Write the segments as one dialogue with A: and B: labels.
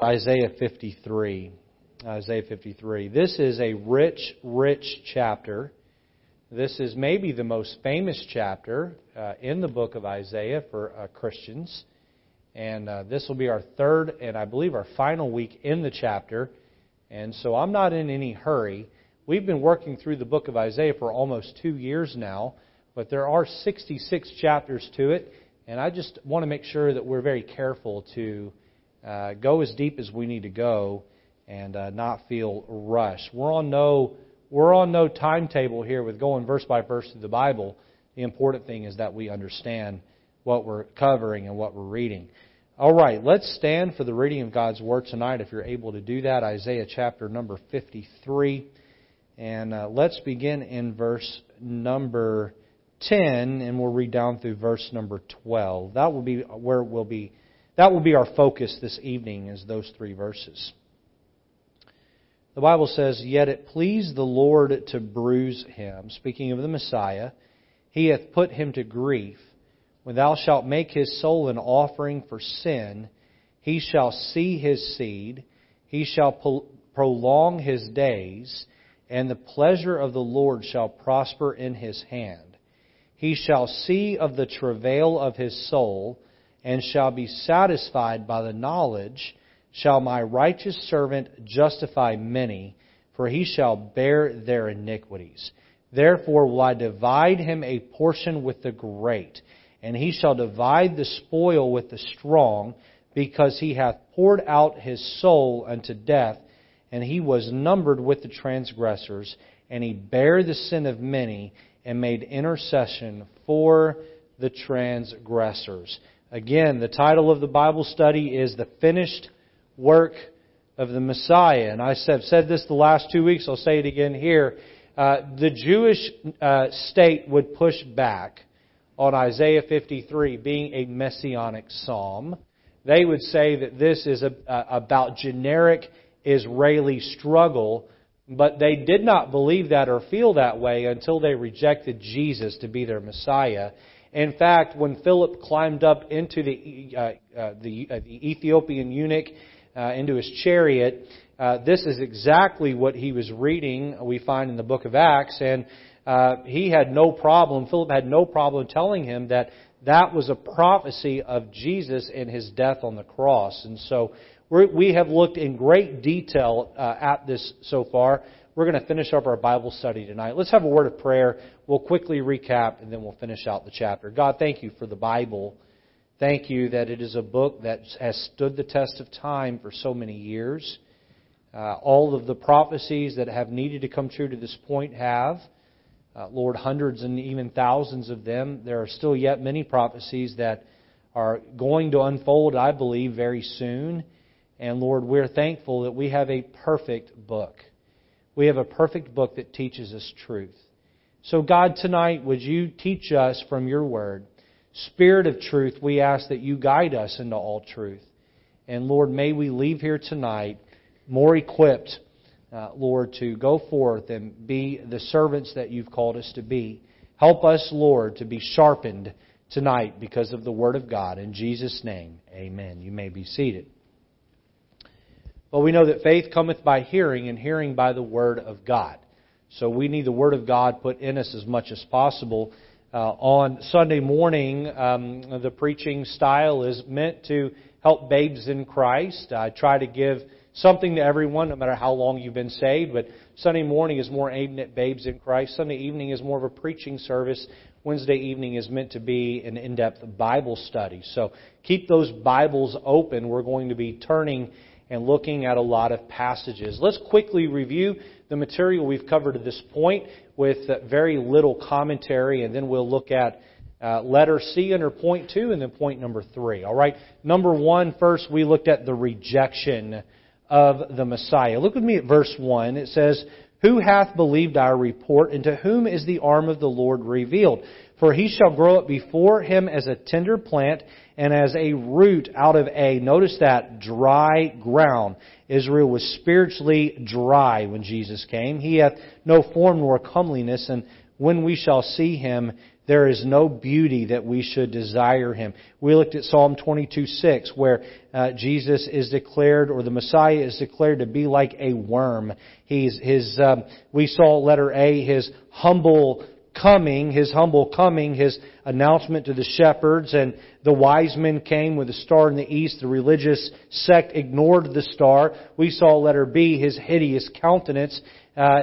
A: Isaiah 53. Isaiah 53. This is a rich, rich chapter. This is maybe the most famous chapter uh, in the book of Isaiah for uh, Christians. And uh, this will be our third and I believe our final week in the chapter. And so I'm not in any hurry. We've been working through the book of Isaiah for almost two years now, but there are 66 chapters to it. And I just want to make sure that we're very careful to uh, go as deep as we need to go and uh, not feel rushed. We're on no we're on no timetable here with going verse by verse through the Bible. The important thing is that we understand what we're covering and what we're reading. All right, let's stand for the reading of God's Word tonight if you're able to do that. Isaiah chapter number 53. And uh, let's begin in verse number 10, and we'll read down through verse number 12. That will be where we'll be that will be our focus this evening, is those three verses. The Bible says, Yet it pleased the Lord to bruise him. Speaking of the Messiah, he hath put him to grief. When thou shalt make his soul an offering for sin, he shall see his seed, he shall prolong his days, and the pleasure of the Lord shall prosper in his hand. He shall see of the travail of his soul, and shall be satisfied by the knowledge, shall my righteous servant justify many, for he shall bear their iniquities. Therefore will I divide him a portion with the great, and he shall divide the spoil with the strong, because he hath poured out his soul unto death, and he was numbered with the transgressors, and he bare the sin of many, and made intercession for the transgressors. Again, the title of the Bible study is The Finished Work of the Messiah. And I have said this the last two weeks, I'll say it again here. Uh, the Jewish uh, state would push back on Isaiah 53 being a messianic psalm. They would say that this is a, uh, about generic Israeli struggle, but they did not believe that or feel that way until they rejected Jesus to be their Messiah. In fact, when Philip climbed up into the, uh, uh, the, uh, the, Ethiopian eunuch uh, into his chariot, uh, this is exactly what he was reading, we find in the book of Acts, and uh, he had no problem, Philip had no problem telling him that that was a prophecy of Jesus and his death on the cross. And so we have looked in great detail at this so far. We're going to finish up our Bible study tonight. Let's have a word of prayer. We'll quickly recap and then we'll finish out the chapter. God, thank you for the Bible. Thank you that it is a book that has stood the test of time for so many years. Uh, all of the prophecies that have needed to come true to this point have. Uh, Lord, hundreds and even thousands of them. There are still yet many prophecies that are going to unfold, I believe, very soon. And Lord, we're thankful that we have a perfect book. We have a perfect book that teaches us truth. So, God, tonight, would you teach us from your word? Spirit of truth, we ask that you guide us into all truth. And Lord, may we leave here tonight more equipped, uh, Lord, to go forth and be the servants that you've called us to be. Help us, Lord, to be sharpened tonight because of the Word of God. In Jesus' name, amen. You may be seated. Well, we know that faith cometh by hearing, and hearing by the Word of God. So we need the Word of God put in us as much as possible. Uh, on Sunday morning, um, the preaching style is meant to help babes in Christ. I try to give something to everyone, no matter how long you've been saved, but Sunday morning is more aimed at babes in Christ. Sunday evening is more of a preaching service. Wednesday evening is meant to be an in-depth Bible study. So keep those Bibles open. We're going to be turning and looking at a lot of passages. Let's quickly review the material we've covered at this point with very little commentary, and then we'll look at uh, letter C under point two, and then point number three. All right. Number one, first we looked at the rejection of the Messiah. Look with me at verse one. It says, "Who hath believed our report, and to whom is the arm of the Lord revealed? For he shall grow up before him as a tender plant, and as a root out of a, notice that, dry ground. Israel was spiritually dry when Jesus came. He hath no form nor comeliness, and when we shall see him, there is no beauty that we should desire him. We looked at Psalm 22 6, where uh, Jesus is declared, or the Messiah is declared to be like a worm. He's his. Um, we saw letter A, his humble coming, his humble coming, his announcement to the shepherds, and the wise men came with a star in the east. The religious sect ignored the star. We saw letter B, his hideous countenance. Uh,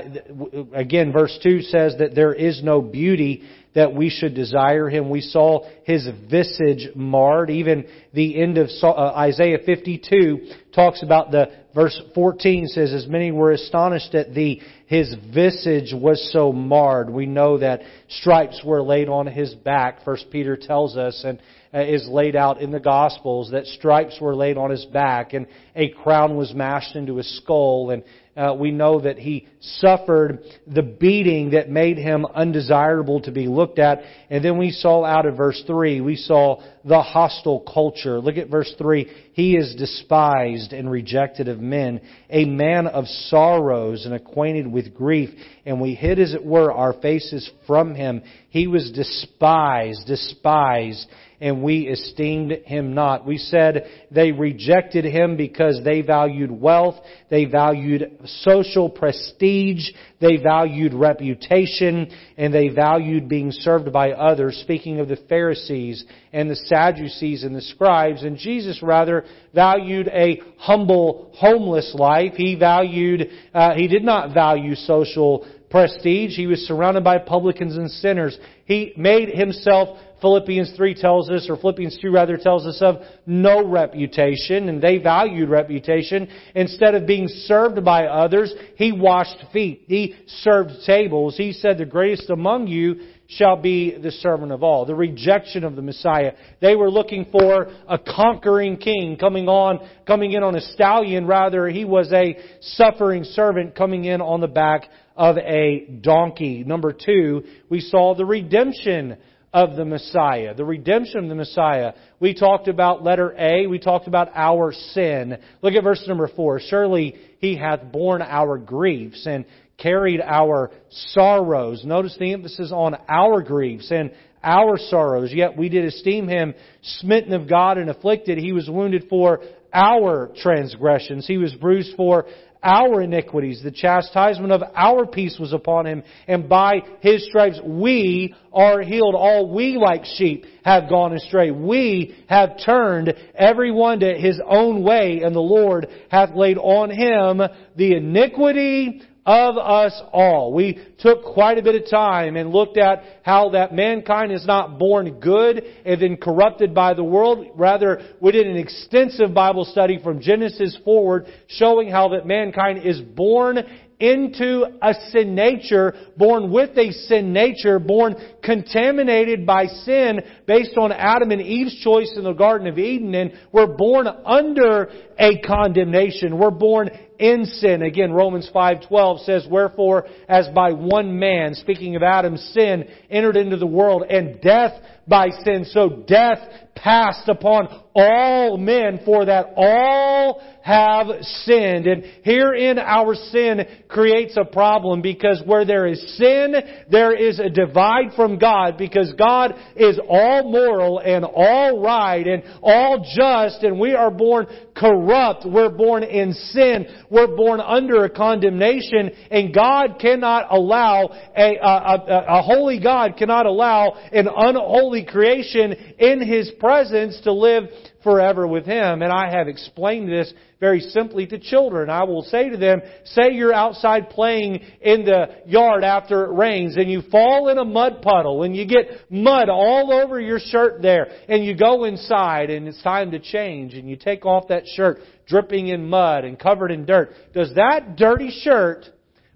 A: again, verse 2 says that there is no beauty that we should desire him. We saw his visage marred. Even the end of uh, Isaiah 52 talks about the verse 14 says, As many were astonished at thee, his visage was so marred. We know that stripes were laid on his back. First Peter tells us and uh, is laid out in the Gospels that stripes were laid on his back and a crown was mashed into his skull and uh, we know that he suffered the beating that made him undesirable to be looked at. And then we saw out of verse 3, we saw the hostile culture. Look at verse 3. He is despised and rejected of men, a man of sorrows and acquainted with grief. And we hid, as it were, our faces from him. He was despised, despised and we esteemed him not. We said they rejected him because they valued wealth, they valued social prestige, they valued reputation, and they valued being served by others, speaking of the Pharisees and the Sadducees and the scribes. And Jesus rather valued a humble, homeless life. He valued, uh, he did not value social prestige. He was surrounded by publicans and sinners. He made himself Philippians 3 tells us, or Philippians 2 rather tells us of no reputation, and they valued reputation. Instead of being served by others, he washed feet. He served tables. He said, the greatest among you shall be the servant of all. The rejection of the Messiah. They were looking for a conquering king coming on, coming in on a stallion. Rather, he was a suffering servant coming in on the back of a donkey. Number two, we saw the redemption of the Messiah, the redemption of the Messiah. We talked about letter A, we talked about our sin. Look at verse number four. Surely he hath borne our griefs and carried our sorrows. Notice the emphasis on our griefs and our sorrows. Yet we did esteem him smitten of God and afflicted. He was wounded for our transgressions. He was bruised for our iniquities. The chastisement of our peace was upon him, and by his stripes we are healed. All we like sheep have gone astray. We have turned everyone to his own way, and the Lord hath laid on him the iniquity of us all. We took quite a bit of time and looked at how that mankind is not born good and then corrupted by the world. Rather, we did an extensive Bible study from Genesis forward showing how that mankind is born into a sin nature, born with a sin nature, born contaminated by sin based on Adam and Eve's choice in the Garden of Eden, and we're born under a condemnation. We're born in sin. Again, Romans 5:12 says, "Wherefore as by one man, speaking of Adam's sin, entered into the world and death by sin, so death passed upon all men for that all have sinned. And herein our sin creates a problem because where there is sin, there is a divide from God because God is all moral and all right and all just and we are born corrupt. We're born in sin. We're born under a condemnation and God cannot allow, a, a, a, a holy God cannot allow an unholy creation in His presence to live forever with Him. And I have explained this very simply to children. I will say to them, say you're outside playing in the yard after it rains and you fall in a mud puddle and you get mud all over your shirt there and you go inside and it's time to change and you take off that shirt dripping in mud and covered in dirt. Does that dirty shirt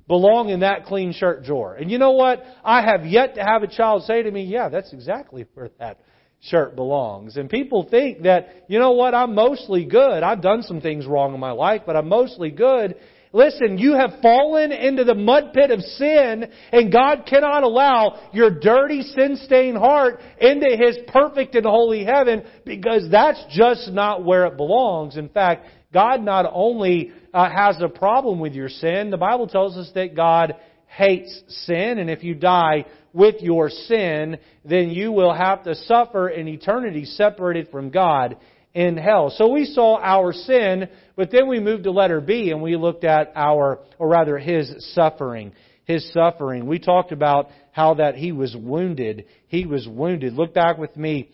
A: belong in that clean shirt drawer? And you know what? I have yet to have a child say to me, yeah, that's exactly where that shirt belongs. And people think that, you know what, I'm mostly good. I've done some things wrong in my life, but I'm mostly good. Listen, you have fallen into the mud pit of sin, and God cannot allow your dirty, sin-stained heart into His perfect and holy heaven because that's just not where it belongs. In fact, God not only uh, has a problem with your sin, the Bible tells us that God hates sin, and if you die with your sin, then you will have to suffer an eternity separated from God in hell. So we saw our sin, but then we moved to letter B and we looked at our, or rather his suffering. His suffering. We talked about how that he was wounded. He was wounded. Look back with me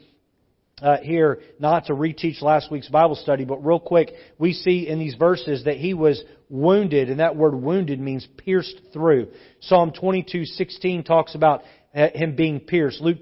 A: uh, here, not to reteach last week's Bible study, but real quick, we see in these verses that he was wounded, and that word wounded means pierced through. Psalm 22:16 talks about uh, him being pierced. Luke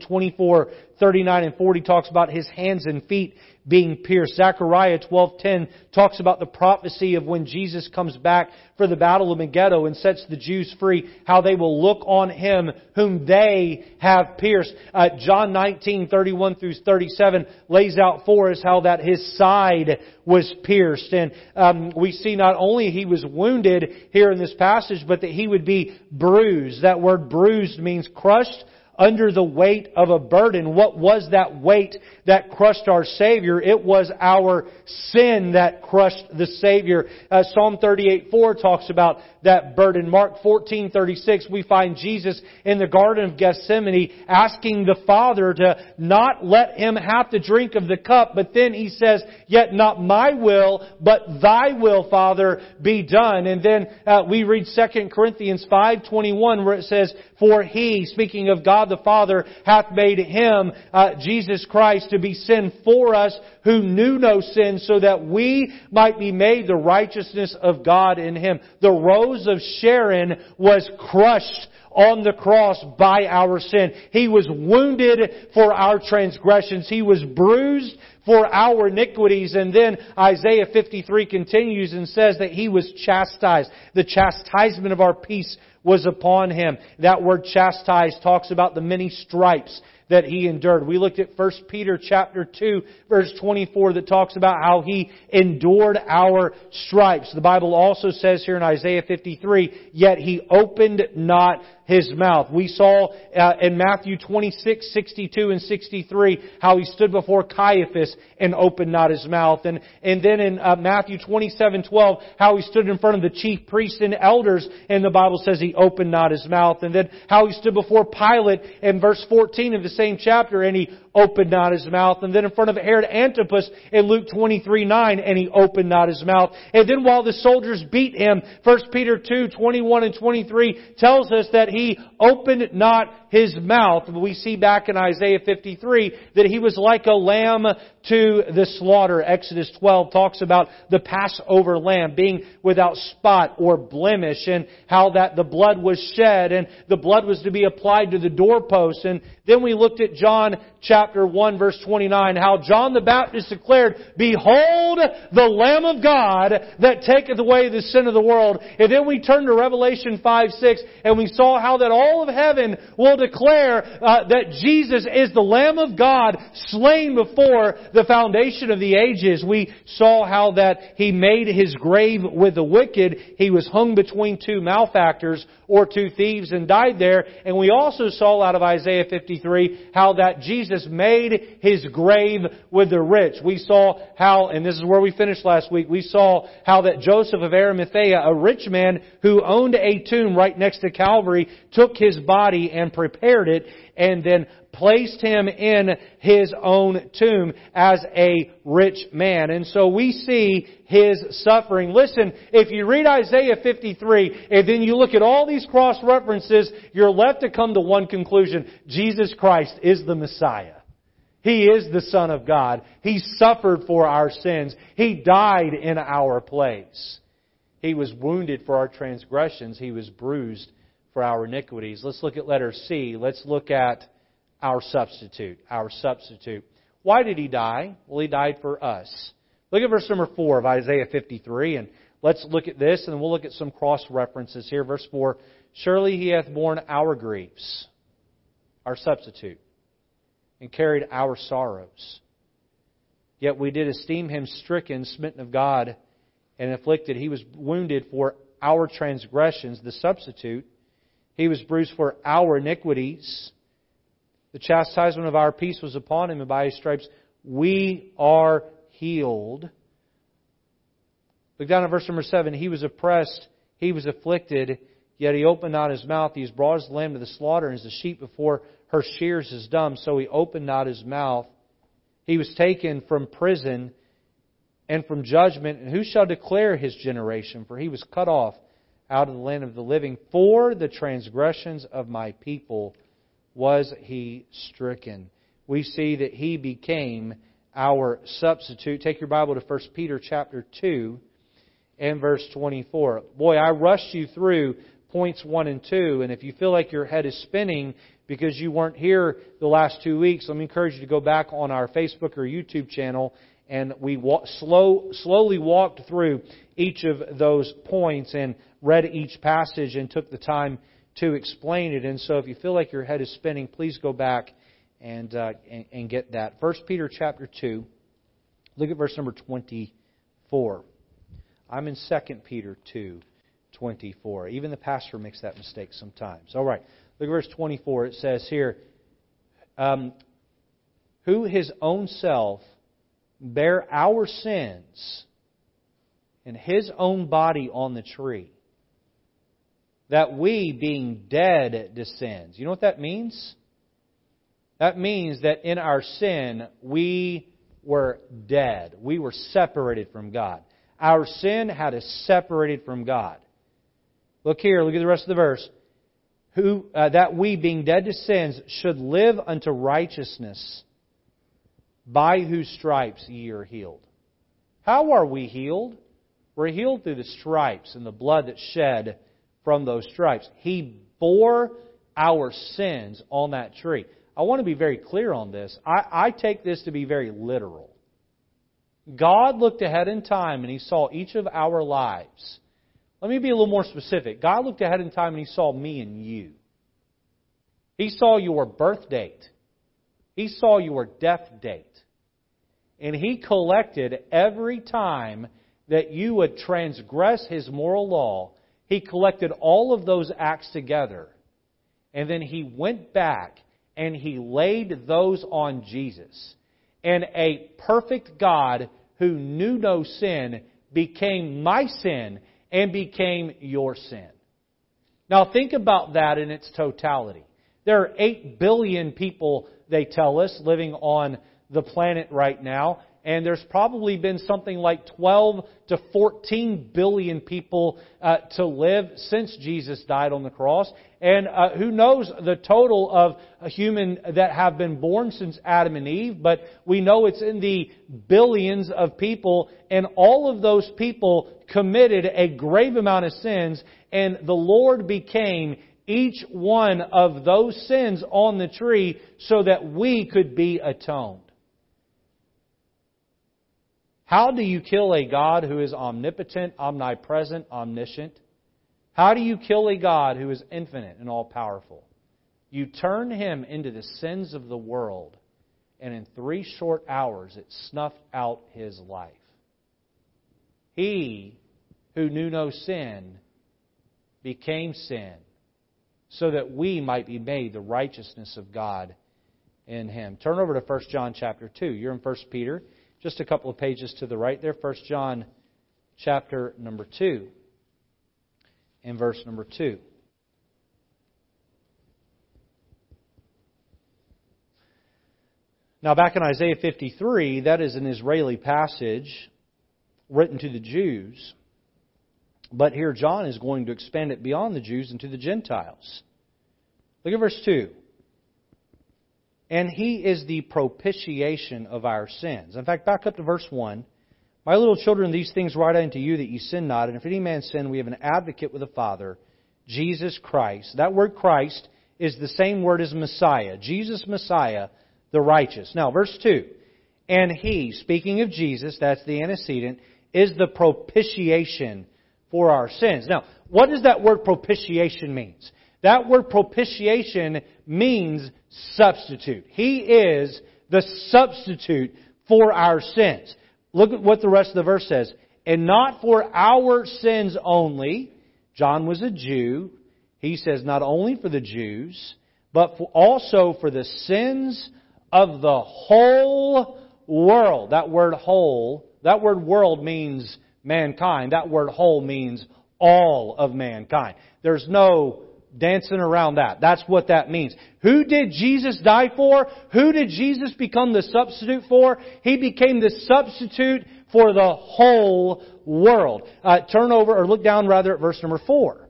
A: 24:39 and 40 talks about his hands and feet being pierced. Zechariah 12:10 talks about the prophecy of when Jesus comes back for the battle of Megiddo and sets the Jews free, how they will look on him whom they have pierced. Uh, John 19:31 through 37 lays out for us how that his side was pierced, and um, we see not only he was wounded here in this passage, but that he would be bruised. That word bruised means crushed under the weight of a burden. What was that weight that crushed our Savior? It was our sin that crushed the Savior. Uh, Psalm 38:4 talks about that burden. Mark 14:36 we find Jesus in the Garden of Gethsemane asking the Father to not let him have to drink of the cup, but then he says, "Yet not my will, but thy will, Father, be done." And then uh, we read 2 Corinthians 5:21 where it says, "For he, speaking of God the Father, hath made him, uh, Jesus Christ, to be sin for us who knew no sin so that we might be made the righteousness of God in him." The rose of Sharon was crushed on the cross by our sin. He was wounded for our transgressions. He was bruised for our iniquities. And then Isaiah 53 continues and says that He was chastised. The chastisement of our peace was upon Him. That word chastised talks about the many stripes that he endured. We looked at 1 Peter chapter 2 verse 24 that talks about how he endured our stripes. The Bible also says here in Isaiah 53, yet he opened not his mouth. We saw uh, in Matthew 26, 62 and 63 how he stood before Caiaphas and opened not his mouth. And, and then in uh, Matthew 27, 12 how he stood in front of the chief priests and elders and the Bible says he opened not his mouth. And then how he stood before Pilate in verse 14 of the same chapter and he opened not his mouth. And then in front of Herod Antipas in Luke 23, 9 and he opened not his mouth. And then while the soldiers beat him, 1 Peter 2, 21 and 23 tells us that he opened not his mouth. We see back in Isaiah 53 that he was like a lamb to the slaughter. Exodus 12 talks about the Passover lamb being without spot or blemish and how that the blood was shed and the blood was to be applied to the doorposts. And then we looked at John chapter 1 verse 29, how John the Baptist declared, Behold the Lamb of God that taketh away the sin of the world. And then we turned to Revelation 5, 6 and we saw how that all of heaven will declare uh, that Jesus is the Lamb of God slain before the foundation of the ages. We saw how that He made His grave with the wicked. He was hung between two malefactors or two thieves and died there. And we also saw out of Isaiah 53 how that Jesus made His grave with the rich. We saw how, and this is where we finished last week, we saw how that Joseph of Arimathea, a rich man who owned a tomb right next to Calvary, took his body and prepared it and then placed him in his own tomb as a rich man. And so we see his suffering. Listen, if you read Isaiah 53 and then you look at all these cross references, you're left to come to one conclusion. Jesus Christ is the Messiah. He is the Son of God. He suffered for our sins. He died in our place. He was wounded for our transgressions. He was bruised for our iniquities. Let's look at letter C. Let's look at our substitute. Our substitute. Why did he die? Well, he died for us. Look at verse number 4 of Isaiah 53, and let's look at this, and we'll look at some cross references here. Verse 4 Surely he hath borne our griefs, our substitute, and carried our sorrows. Yet we did esteem him stricken, smitten of God, and afflicted. He was wounded for our transgressions, the substitute he was bruised for our iniquities. The chastisement of our peace was upon him, and by his stripes we are healed. Look down at verse number 7. He was oppressed, he was afflicted, Yet he opened not his mouth. He has brought his lamb to the slaughter, and as the sheep before her shears is dumb, so he opened not his mouth. He was taken from prison and from judgment. And who shall declare his generation? For he was cut off out of the land of the living. For the transgressions of my people was he stricken. We see that he became our substitute. Take your Bible to 1 Peter chapter 2 and verse 24. Boy, I rushed you through points 1 and 2, and if you feel like your head is spinning because you weren't here the last two weeks, let me encourage you to go back on our Facebook or YouTube channel and we walk, slow, slowly walked through each of those points and read each passage and took the time to explain it. And so, if you feel like your head is spinning, please go back and uh, and, and get that. First Peter chapter two. Look at verse number twenty-four. I'm in Second Peter two. 24. Even the pastor makes that mistake sometimes. All right. Look at verse 24. It says here, um, who his own self bear our sins in his own body on the tree, that we, being dead to sins, you know what that means? That means that in our sin, we were dead. We were separated from God. Our sin had us separated from God. Look here, look at the rest of the verse. Who, uh, that we, being dead to sins, should live unto righteousness, by whose stripes ye are healed. How are we healed? We're healed through the stripes and the blood that's shed from those stripes. He bore our sins on that tree. I want to be very clear on this. I, I take this to be very literal. God looked ahead in time and He saw each of our lives. Let me be a little more specific. God looked ahead in time and He saw me and you. He saw your birth date. He saw your death date. And He collected every time that you would transgress His moral law, He collected all of those acts together. And then He went back and He laid those on Jesus. And a perfect God who knew no sin became my sin and became your sin. Now think about that in its totality. There are 8 billion people, they tell us, living on the planet right now and there's probably been something like 12 to 14 billion people uh, to live since Jesus died on the cross. And uh, who knows the total of human that have been born since Adam and Eve, but we know it's in the billions of people, and all of those people committed a grave amount of sins, and the Lord became each one of those sins on the tree so that we could be atoned. How do you kill a God who is omnipotent, omnipresent, omniscient? How do you kill a God who is infinite and all powerful? You turn him into the sins of the world, and in three short hours it snuffed out his life. He who knew no sin became sin so that we might be made the righteousness of God in him. Turn over to 1 John chapter 2. You're in 1 Peter just a couple of pages to the right there, 1 John chapter number 2 and verse number 2. Now, back in Isaiah 53, that is an Israeli passage written to the Jews. But here John is going to expand it beyond the Jews into the Gentiles. Look at verse 2 and he is the propitiation of our sins. In fact, back up to verse 1. My little children, these things write unto you that ye sin not. And if any man sin, we have an advocate with the Father, Jesus Christ. That word Christ is the same word as Messiah. Jesus Messiah, the righteous. Now, verse 2. And he, speaking of Jesus, that's the antecedent, is the propitiation for our sins. Now, what does that word propitiation mean? That word propitiation means substitute. He is the substitute for our sins. Look at what the rest of the verse says. And not for our sins only. John was a Jew. He says not only for the Jews, but for also for the sins of the whole world. That word whole, that word world means mankind. That word whole means all of mankind. There's no dancing around that. That's what that means. Who did Jesus die for? Who did Jesus become the substitute for? He became the substitute for the whole world. Uh, turn over, or look down rather at verse number 4.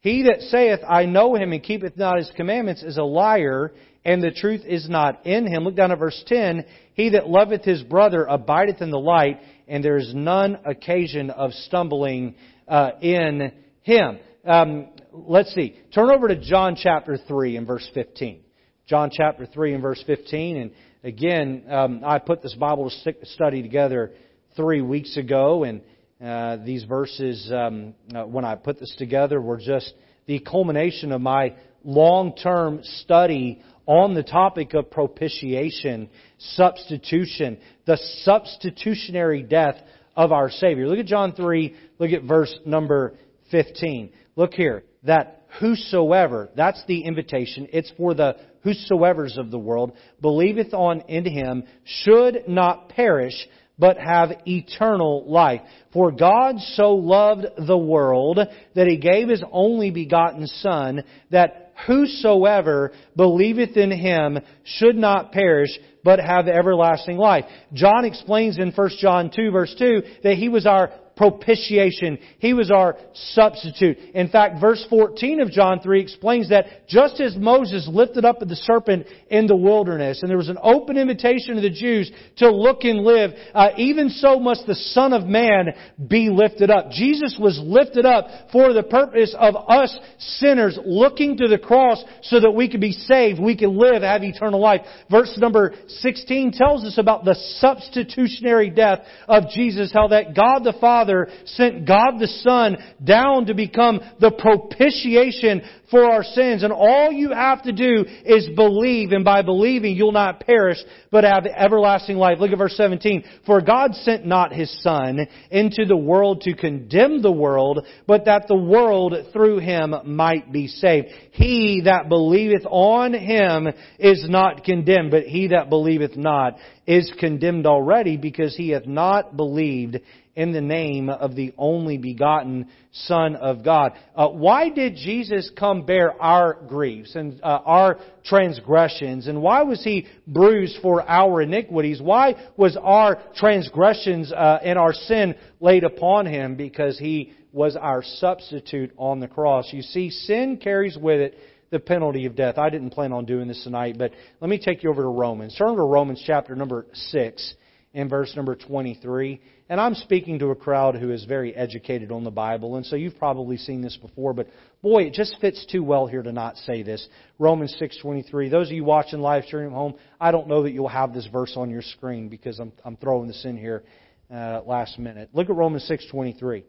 A: He that saith, I know him and keepeth not his commandments is a liar, and the truth is not in him. Look down at verse 10. He that loveth his brother abideth in the light, and there is none occasion of stumbling uh, in him. Um, let's see. Turn over to John chapter 3 and verse 15. John chapter 3 and verse 15. And again, um, I put this Bible study together three weeks ago, and uh, these verses, um, uh, when I put this together, were just the culmination of my long-term study on the topic of propitiation, substitution, the substitutionary death of our Savior. Look at John 3, look at verse number 15. Look here, that whosoever, that's the invitation, it's for the whosoever's of the world, believeth on in him, should not perish, but have eternal life. For God so loved the world that he gave his only begotten Son, that whosoever believeth in him should not perish, but have everlasting life. John explains in 1 John 2 verse 2 that he was our propitiation. He was our substitute. In fact, verse 14 of John 3 explains that just as Moses lifted up the serpent in the wilderness, and there was an open invitation to the Jews to look and live, uh, even so must the Son of Man be lifted up. Jesus was lifted up for the purpose of us sinners looking to the cross so that we could be saved, we could live, have eternal life. Verse number 16 tells us about the substitutionary death of Jesus, how that God the Father Father sent God the Son down to become the propitiation for our sins. And all you have to do is believe, and by believing you'll not perish, but have everlasting life. Look at verse 17. For God sent not His Son into the world to condemn the world, but that the world through Him might be saved. He that believeth on Him is not condemned, but he that believeth not is condemned already because he hath not believed in the name of the only begotten Son of God. Uh, why did Jesus come bear our griefs and uh, our transgressions? And why was He bruised for our iniquities? Why was our transgressions uh, and our sin laid upon Him? Because He was our substitute on the cross. You see, sin carries with it the penalty of death. I didn't plan on doing this tonight, but let me take you over to Romans. Turn to Romans chapter number 6 and verse number 23. And I'm speaking to a crowd who is very educated on the Bible, and so you've probably seen this before, but boy, it just fits too well here to not say this. Romans 6:23. Those of you watching live stream at home, I don't know that you'll have this verse on your screen because I'm, I'm throwing this in here uh, last minute. Look at Romans 6:23.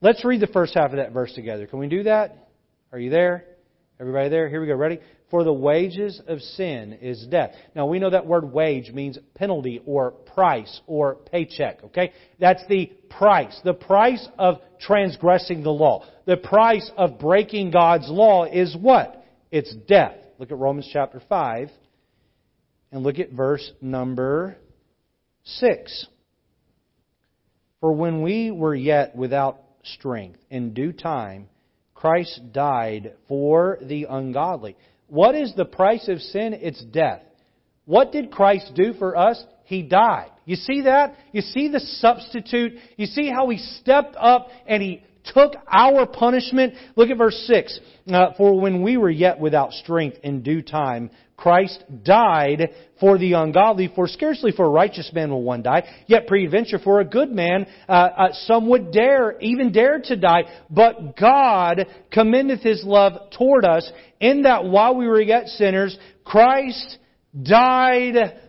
A: Let's read the first half of that verse together. Can we do that? Are you there? Everybody there? Here we go. Ready? For the wages of sin is death. Now we know that word wage means penalty or price or paycheck, okay? That's the price. The price of transgressing the law. The price of breaking God's law is what? It's death. Look at Romans chapter 5 and look at verse number 6. For when we were yet without strength, in due time, Christ died for the ungodly. What is the price of sin? It's death. What did Christ do for us? He died. You see that? You see the substitute? You see how He stepped up and He took our punishment? Look at verse 6. Uh, for when we were yet without strength in due time, Christ died for the ungodly, for scarcely for a righteous man will one die, yet peradventure for a good man uh, uh, some would dare, even dare to die. But God commendeth His love toward us, in that while we were yet sinners, Christ died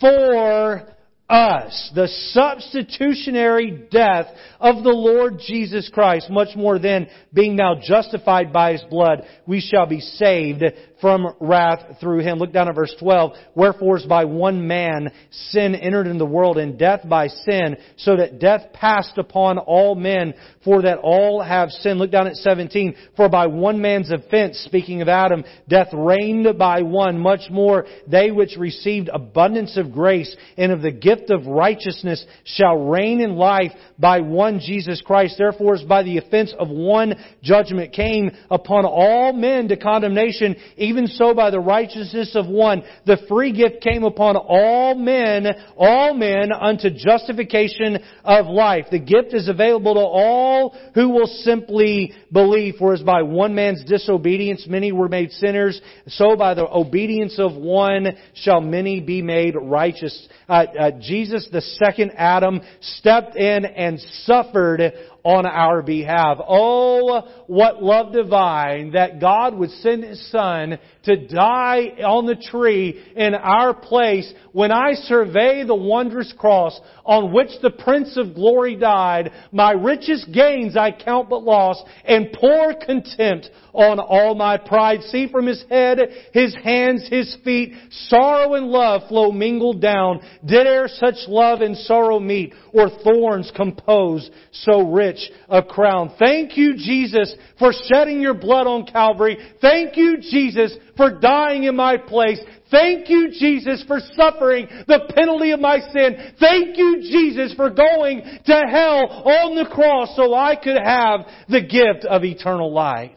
A: for us. The substitutionary death of the Lord Jesus Christ, much more than being now justified by His blood, we shall be saved from wrath through Him. Look down at verse 12. Wherefore is by one man sin entered into the world and death by sin, so that death passed upon all men, for that all have sinned. Look down at 17. For by one man's offense, speaking of Adam, death reigned by one, much more they which received abundance of grace and of the gift of righteousness shall reign in life by one Jesus Christ. Therefore, as by the offense of one judgment came upon all men to condemnation, even so by the righteousness of one, the free gift came upon all men, all men unto justification of life. The gift is available to all who will simply believe. For as by one man's disobedience many were made sinners, so by the obedience of one shall many be made righteous. Uh, uh, Jesus, the second Adam, stepped in and suffered on our behalf. Oh, what love divine that God would send His Son to die on the tree in our place when I survey the wondrous cross on which the Prince of Glory died, my richest gains I count but loss and pour contempt on all my pride. See from his head, his hands, his feet, sorrow and love flow mingled down. Did e'er such love and sorrow meet, or thorns compose so rich a crown? Thank you, Jesus, for shedding your blood on Calvary. Thank you, Jesus, for dying in my place. Thank you, Jesus, for suffering the penalty of my sin. Thank you, Jesus, for going to hell on the cross so I could have the gift of eternal life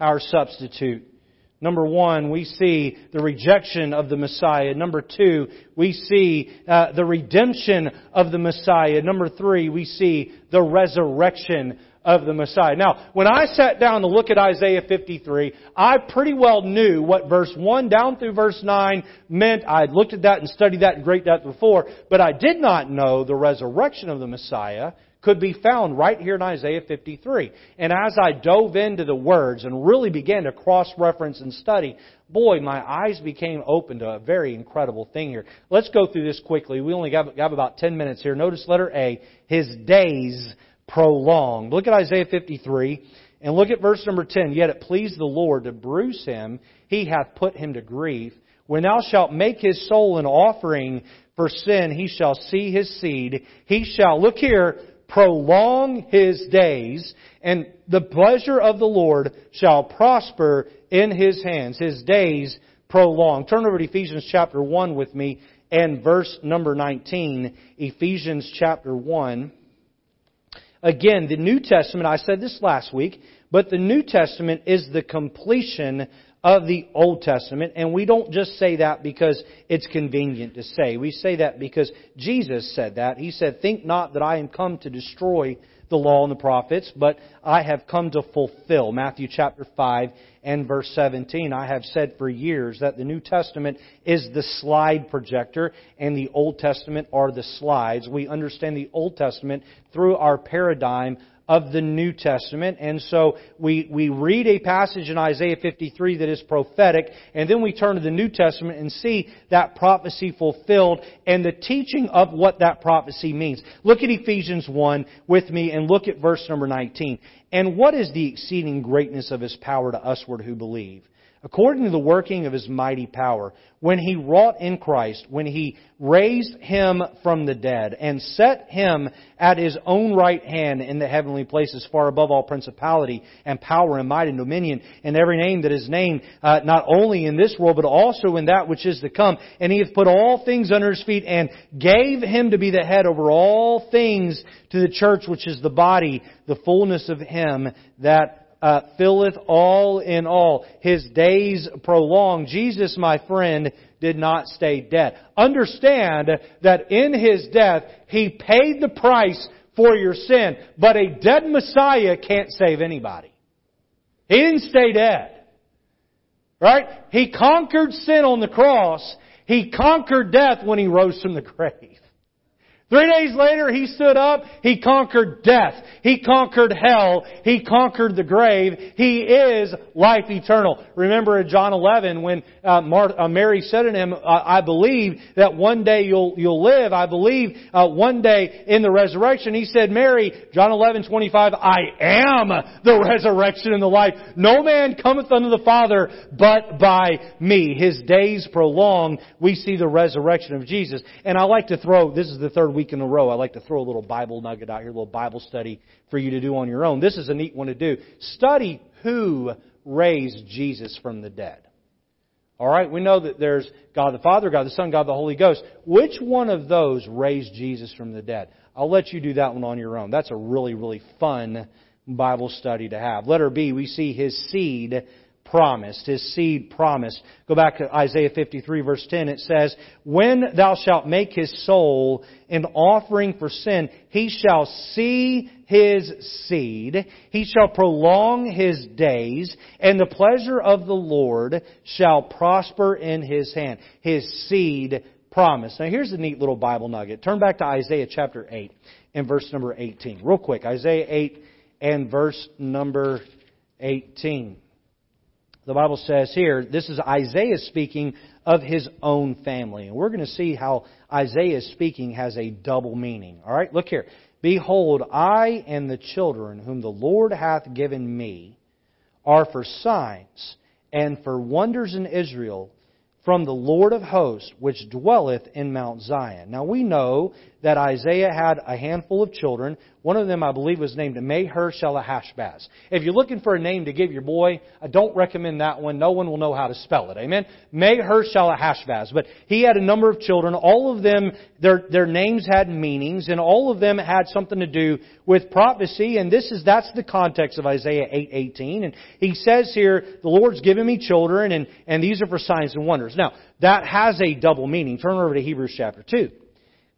A: our substitute. Number one, we see the rejection of the Messiah. Number two, we see uh, the redemption of the Messiah. Number three, we see the resurrection of the Messiah. Now, when I sat down to look at Isaiah 53, I pretty well knew what verse 1 down through verse 9 meant. I had looked at that and studied that in great depth before, but I did not know the resurrection of the Messiah could be found right here in Isaiah 53. And as I dove into the words and really began to cross-reference and study, boy, my eyes became open to a very incredible thing here. Let's go through this quickly. We only have about 10 minutes here. Notice letter A, his days prolonged. Look at Isaiah 53 and look at verse number 10. Yet it pleased the Lord to bruise him. He hath put him to grief. When thou shalt make his soul an offering for sin, he shall see his seed. He shall, look here, prolong his days, and the pleasure of the Lord shall prosper in his hands. His days prolong. Turn over to Ephesians chapter 1 with me and verse number 19. Ephesians chapter 1. Again, the New Testament, I said this last week, but the New Testament is the completion of the Old Testament, and we don't just say that because it's convenient to say. We say that because Jesus said that. He said, Think not that I am come to destroy the law and the prophets, but I have come to fulfill. Matthew chapter 5 and verse 17. I have said for years that the New Testament is the slide projector and the Old Testament are the slides. We understand the Old Testament through our paradigm of the New Testament. And so we, we read a passage in Isaiah 53 that is prophetic, and then we turn to the New Testament and see that prophecy fulfilled and the teaching of what that prophecy means. Look at Ephesians 1 with me and look at verse number 19. And what is the exceeding greatness of his power to usward who believe? According to the working of his mighty power, when he wrought in Christ, when he raised him from the dead, and set him at his own right hand in the heavenly places, far above all principality and power and might and dominion, and every name that is named, uh, not only in this world, but also in that which is to come. And he hath put all things under his feet, and gave him to be the head over all things to the church, which is the body, the fullness of him that uh, filleth all in all. His days prolonged. Jesus, my friend, did not stay dead. Understand that in His death, He paid the price for your sin. But a dead Messiah can't save anybody. He didn't stay dead. Right? He conquered sin on the cross. He conquered death when He rose from the grave. Three days later, he stood up. He conquered death. He conquered hell. He conquered the grave. He is life eternal. Remember in John 11 when uh, uh, Mary said to him, I believe that one day you'll, you'll live. I believe uh, one day in the resurrection. He said, Mary, John 11, 25, I am the resurrection and the life. No man cometh unto the Father but by me. His days prolonged. We see the resurrection of Jesus. And I like to throw, this is the third week in a row, I like to throw a little Bible nugget out here, a little Bible study for you to do on your own. This is a neat one to do. Study who raised Jesus from the dead. All right, we know that there's God the Father, God the Son, God the Holy Ghost. Which one of those raised Jesus from the dead? I'll let you do that one on your own. That's a really, really fun Bible study to have. Letter B, we see His seed promised, his seed promised. Go back to Isaiah 53 verse 10. It says, When thou shalt make his soul an offering for sin, he shall see his seed, he shall prolong his days, and the pleasure of the Lord shall prosper in his hand. His seed promised. Now here's a neat little Bible nugget. Turn back to Isaiah chapter 8 and verse number 18. Real quick. Isaiah 8 and verse number 18 the Bible says here, this is Isaiah speaking of his own family. And we're going to see how Isaiah speaking has a double meaning. All right, look here. Behold, I and the children whom the Lord hath given me are for signs and for wonders in Israel from the Lord of hosts, which dwelleth in Mount Zion. Now we know that Isaiah had a handful of children. One of them, I believe, was named Maher-shalal-hash-baz. If you're looking for a name to give your boy, I don't recommend that one. No one will know how to spell it. Amen? Maher-shalal-hash-baz. But he had a number of children. All of them, their, their names had meanings, and all of them had something to do with prophecy. And this is, that's the context of Isaiah 8:18. And he says here, the Lord's given me children, and, and these are for signs and wonders. Now, that has a double meaning. Turn over to Hebrews chapter 2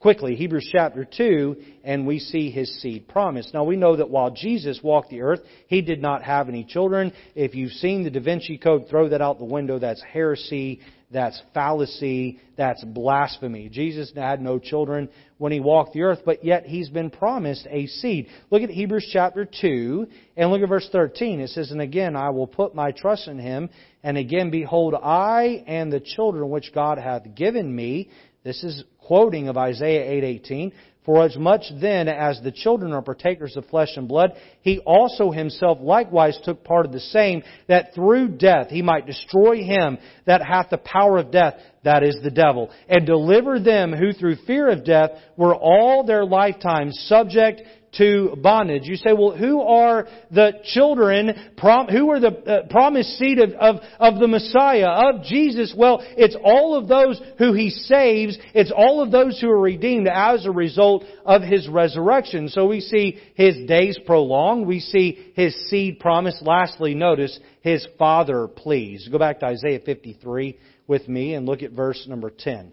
A: quickly, Hebrews chapter 2, and we see his seed promise. Now we know that while Jesus walked the earth, he did not have any children. If you've seen the Da Vinci Code, throw that out the window. That's heresy. That's fallacy. That's blasphemy. Jesus had no children when he walked the earth, but yet he's been promised a seed. Look at Hebrews chapter 2 and look at verse 13. It says, And again, I will put my trust in him. And again, behold, I and the children which God hath given me, this is quoting of Isaiah 8:18, for as much then as the children are partakers of flesh and blood, he also himself likewise took part of the same, that through death he might destroy him that hath the power of death, that is the devil, and deliver them who through fear of death were all their lifetime subject to bondage. You say, well, who are the children, who are the uh, promised seed of, of, of the Messiah, of Jesus? Well, it's all of those who He saves. It's all of those who are redeemed as a result of His resurrection. So we see His days prolonged. We see His seed promised. Lastly, notice His Father pleased. Go back to Isaiah 53 with me and look at verse number 10.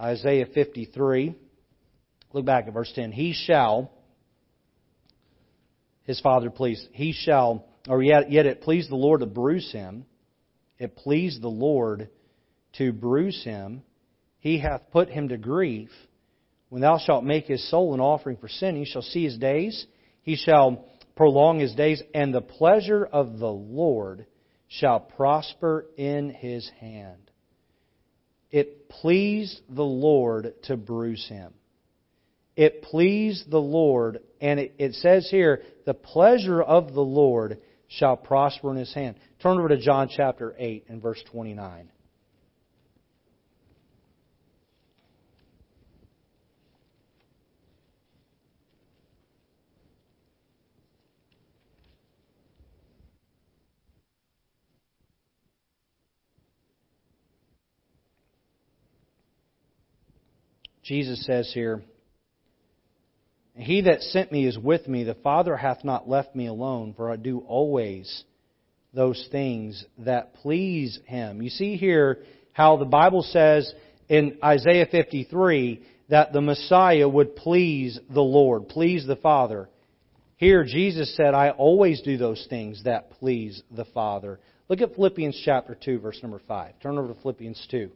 A: Isaiah 53. Look back at verse 10. He shall his father pleased. He shall, or yet, yet it pleased the Lord to bruise him. It pleased the Lord to bruise him. He hath put him to grief. When thou shalt make his soul an offering for sin, he shall see his days. He shall prolong his days, and the pleasure of the Lord shall prosper in his hand. It pleased the Lord to bruise him. It pleased the Lord, and it, it says here, the pleasure of the Lord shall prosper in his hand. Turn over to John chapter 8 and verse 29. Jesus says here, he that sent me is with me. The Father hath not left me alone, for I do always those things that please him. You see here how the Bible says in Isaiah 53 that the Messiah would please the Lord, please the Father. Here Jesus said, I always do those things that please the Father. Look at Philippians chapter 2, verse number 5. Turn over to Philippians 2.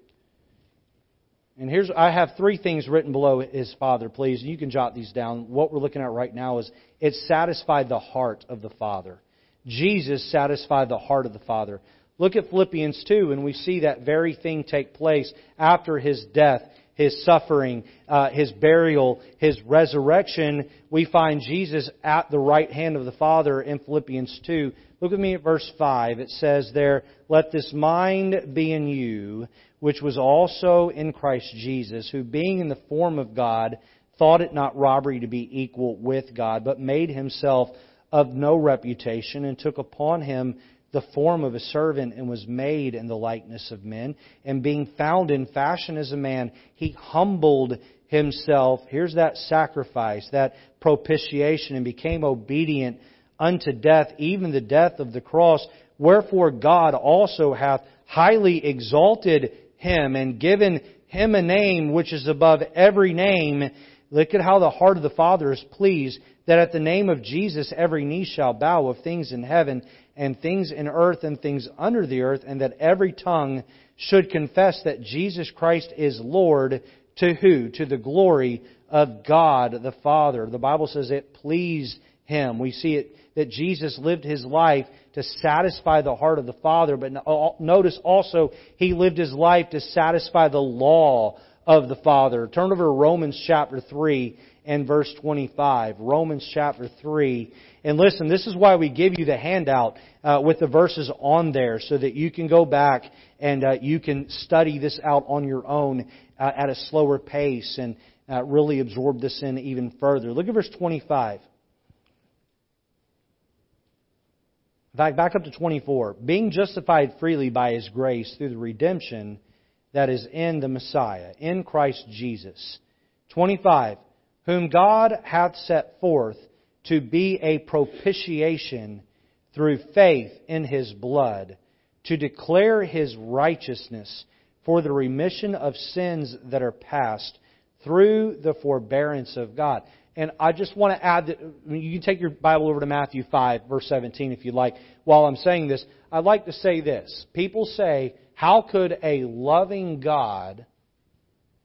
A: And here's, I have three things written below his Father, please. You can jot these down. What we're looking at right now is it satisfied the heart of the Father. Jesus satisfied the heart of the Father. Look at Philippians 2, and we see that very thing take place after his death, his suffering, uh, his burial, his resurrection. We find Jesus at the right hand of the Father in Philippians 2. Look with me at verse 5. It says there, Let this mind be in you, which was also in Christ Jesus, who being in the form of God, thought it not robbery to be equal with God, but made himself of no reputation, and took upon him the form of a servant and was made in the likeness of men. And being found in fashion as a man, he humbled himself. Here's that sacrifice, that propitiation, and became obedient unto death, even the death of the cross. Wherefore God also hath highly exalted him and given him a name which is above every name. Look at how the heart of the Father is pleased that at the name of Jesus every knee shall bow of things in heaven and things in earth and things under the earth, and that every tongue should confess that Jesus Christ is Lord to who? To the glory of God the Father. The Bible says it pleased Him. We see it that Jesus lived His life to satisfy the heart of the Father, but notice also He lived His life to satisfy the law of the Father. Turn over to Romans chapter 3 and verse 25. Romans chapter 3 and listen, this is why we give you the handout uh, with the verses on there so that you can go back and uh, you can study this out on your own uh, at a slower pace and uh, really absorb this in even further. Look at verse 25. Back, back up to 24. Being justified freely by His grace through the redemption that is in the Messiah, in Christ Jesus. 25. Whom God hath set forth to be a propitiation through faith in his blood, to declare his righteousness for the remission of sins that are past through the forbearance of God. And I just want to add that you can take your Bible over to Matthew 5, verse 17, if you'd like. While I'm saying this, I'd like to say this. People say, How could a loving God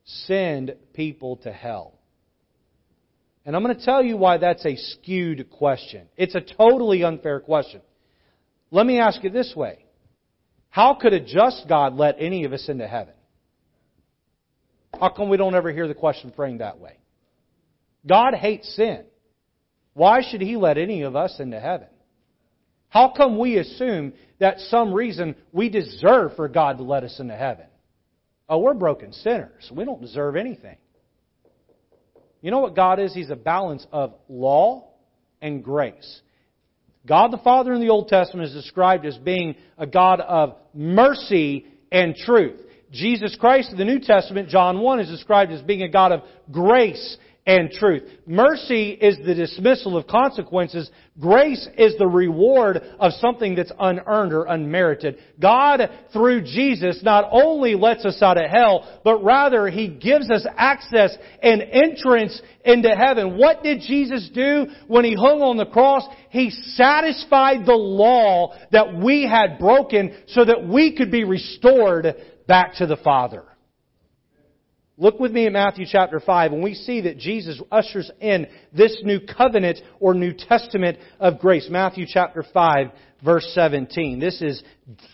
A: send people to hell? And I'm going to tell you why that's a skewed question. It's a totally unfair question. Let me ask it this way How could a just God let any of us into heaven? How come we don't ever hear the question framed that way? God hates sin. Why should He let any of us into heaven? How come we assume that some reason we deserve for God to let us into heaven? Oh, we're broken sinners. We don't deserve anything. You know what God is? He's a balance of law and grace. God the Father in the Old Testament is described as being a God of mercy and truth. Jesus Christ in the New Testament, John 1, is described as being a God of grace and truth. Mercy is the dismissal of consequences. Grace is the reward of something that's unearned or unmerited. God, through Jesus, not only lets us out of hell, but rather He gives us access and entrance into heaven. What did Jesus do when He hung on the cross? He satisfied the law that we had broken so that we could be restored back to the Father. Look with me at Matthew chapter 5, and we see that Jesus ushers in this new covenant or New Testament of grace. Matthew chapter 5, verse 17. This is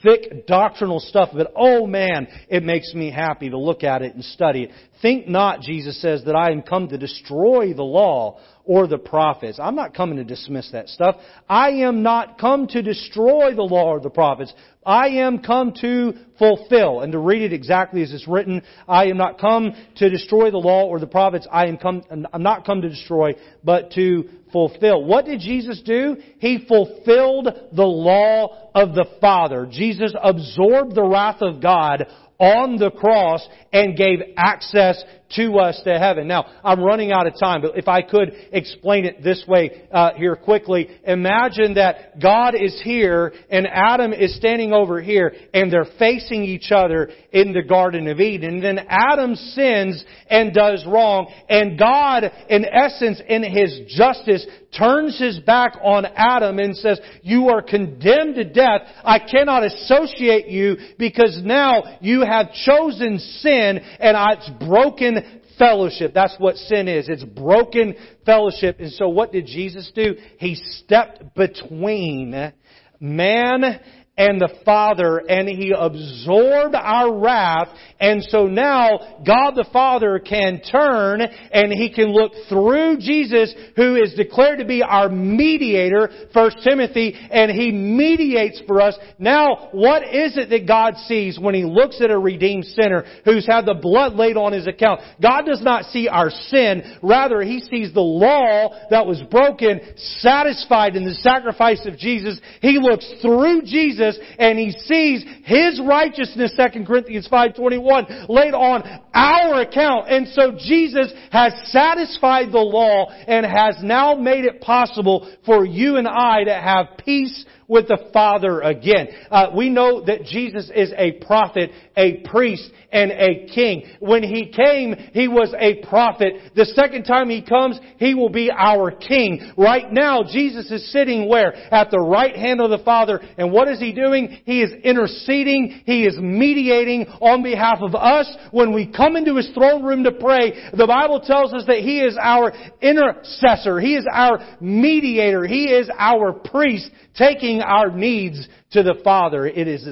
A: thick doctrinal stuff, but oh man, it makes me happy to look at it and study it. Think not, Jesus says, that I am come to destroy the law or the prophets. I'm not coming to dismiss that stuff. I am not come to destroy the law or the prophets. I am come to fulfill. And to read it exactly as it's written, I am not come to destroy the law or the prophets. I am come, I'm not come to destroy, but to fulfill. What did Jesus do? He fulfilled the law of the Father. Jesus absorbed the wrath of God on the cross and gave access to us to heaven. Now, I'm running out of time, but if I could explain it this way uh, here quickly. Imagine that God is here and Adam is standing over here and they're facing each other in the Garden of Eden. And then Adam sins and does wrong and God, in essence, in His justice, turns His back on Adam and says, you are condemned to death. I cannot associate you because now you have chosen sin and it's broken fellowship. That's what sin is. It's broken fellowship. And so what did Jesus do? He stepped between man and the Father and He absorbed our wrath and so now God the Father can turn and He can look through Jesus who is declared to be our mediator, 1 Timothy, and He mediates for us. Now what is it that God sees when He looks at a redeemed sinner who's had the blood laid on his account? God does not see our sin, rather He sees the law that was broken, satisfied in the sacrifice of Jesus. He looks through Jesus Jesus and he sees his righteousness, 2 Corinthians 5.21, laid on our account. And so Jesus has satisfied the law and has now made it possible for you and I to have peace with the Father again. Uh, we know that Jesus is a prophet, a priest, and a king. When He came, He was a prophet. The second time He comes, He will be our king. Right now, Jesus is sitting where? At the right hand of the Father. And what is He doing? He is interceding. He is mediating on behalf of us. When we come into His throne room to pray, the Bible tells us that He is our intercessor. He is our mediator. He is our priest taking our needs to the Father. It is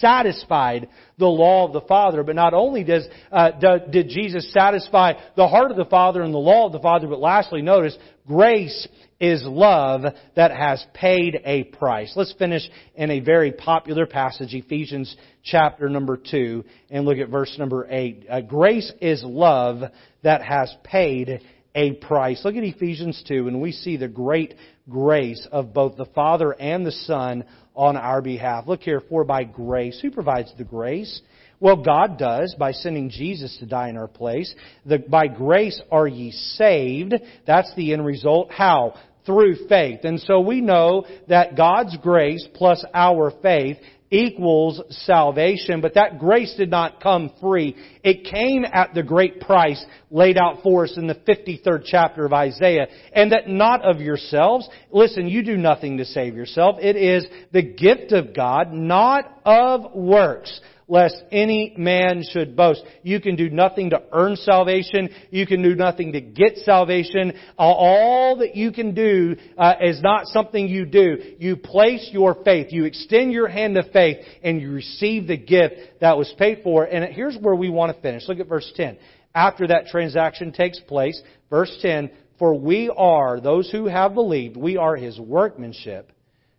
A: satisfied the law of the Father. But not only does uh, did Jesus satisfy the heart of the Father and the law of the Father, but lastly, notice grace is love that has paid a price. Let's finish in a very popular passage, Ephesians chapter number 2, and look at verse number 8. Uh, grace is love that has paid a price. Look at Ephesians 2, and we see the great grace of both the Father and the Son on our behalf. Look here, for by grace, who provides the grace? Well, God does by sending Jesus to die in our place. The, by grace are ye saved. That's the end result. How? Through faith. And so we know that God's grace plus our faith equals salvation, but that grace did not come free. It came at the great price laid out for us in the 53rd chapter of Isaiah, and that not of yourselves. Listen, you do nothing to save yourself. It is the gift of God, not of works, lest any man should boast. You can do nothing to earn salvation. You can do nothing to get salvation. All that you can do uh, is not something you do. You place your faith. You extend your hand of faith and you receive the gift that was paid for. And here's where we want to finish. Look at verse 10. After that transaction takes place, verse 10, for we are, those who have believed, we are His workmanship,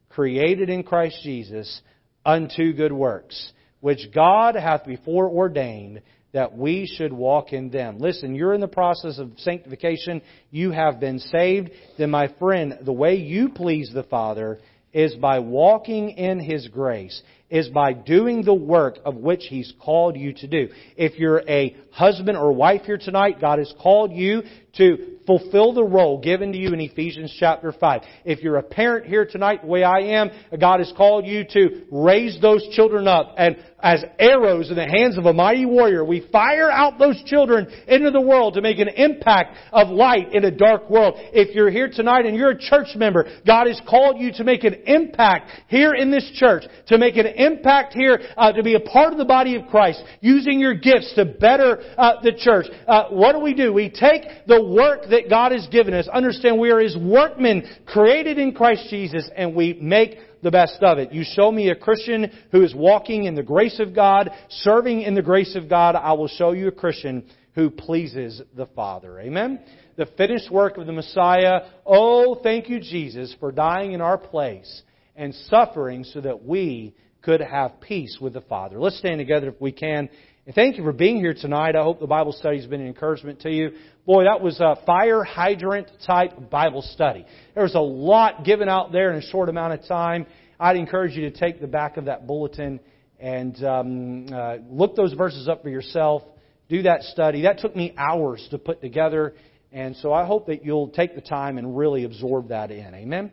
A: created in Christ Jesus unto good works which God hath before ordained that we should walk in them. Listen, you're in the process of sanctification. You have been saved. Then, my friend, the way you please the Father is by walking in His grace, is by doing the work of which He's called you to do. If you're a husband or wife here tonight, God has called you to fulfill the role given to you in Ephesians chapter 5. If you're a parent here tonight, the way I am, God has called you to raise those children up and as arrows in the hands of a mighty warrior, we fire out those children into the world to make an impact of light in a dark world. If you're here tonight and you're a church member, God has called you to make an impact here in this church, to make an impact here, uh, to be a part of the body of Christ, using your gifts to better uh, the church. Uh, what do we do? We take the work that God has given us, understand we are His workmen created in Christ Jesus, and we make the best of it. You show me a Christian who is walking in the grace of God, serving in the grace of God, I will show you a Christian who pleases the Father. Amen? The finished work of the Messiah. Oh, thank you, Jesus, for dying in our place and suffering so that we could have peace with the Father. Let's stand together if we can. And thank you for being here tonight. I hope the Bible study has been an encouragement to you. Boy, that was a fire hydrant type Bible study. There was a lot given out there in a short amount of time. I'd encourage you to take the back of that bulletin and um, uh, look those verses up for yourself. Do that study. That took me hours to put together. And so I hope that you'll take the time and really absorb that in. Amen.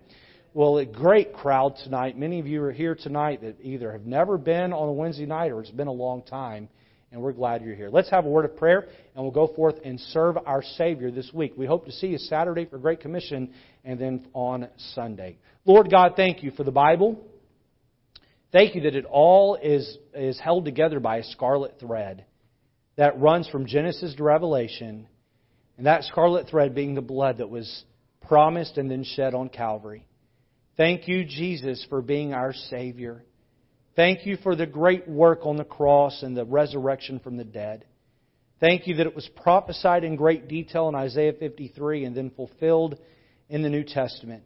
A: Well, a great crowd tonight. Many of you are here tonight that either have never been on a Wednesday night or it's been a long time and we're glad you're here. Let's have a word of prayer, and we'll go forth and serve our Savior this week. We hope to see you Saturday for Great Commission, and then on Sunday. Lord God, thank you for the Bible. Thank you that it all is, is held together by a scarlet thread that runs from Genesis to Revelation, and that scarlet thread being the blood that was promised and then shed on Calvary. Thank you, Jesus, for being our Savior. Thank you for the great work on the cross and the resurrection from the dead. Thank you that it was prophesied in great detail in Isaiah 53 and then fulfilled in the New Testament.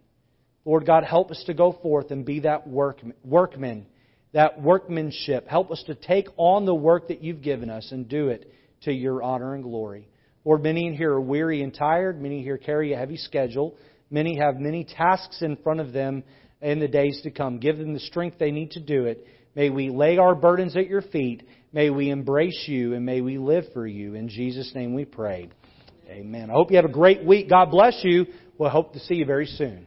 A: Lord God, help us to go forth and be that work, workman, that workmanship. Help us to take on the work that you've given us and do it to your honor and glory. Lord, many in here are weary and tired. Many here carry a heavy schedule. Many have many tasks in front of them in the days to come. Give them the strength they need to do it. May we lay our burdens at your feet. May we embrace you and may we live for you. In Jesus' name we pray. Amen. I hope you have a great week. God bless you. We'll hope to see you very soon.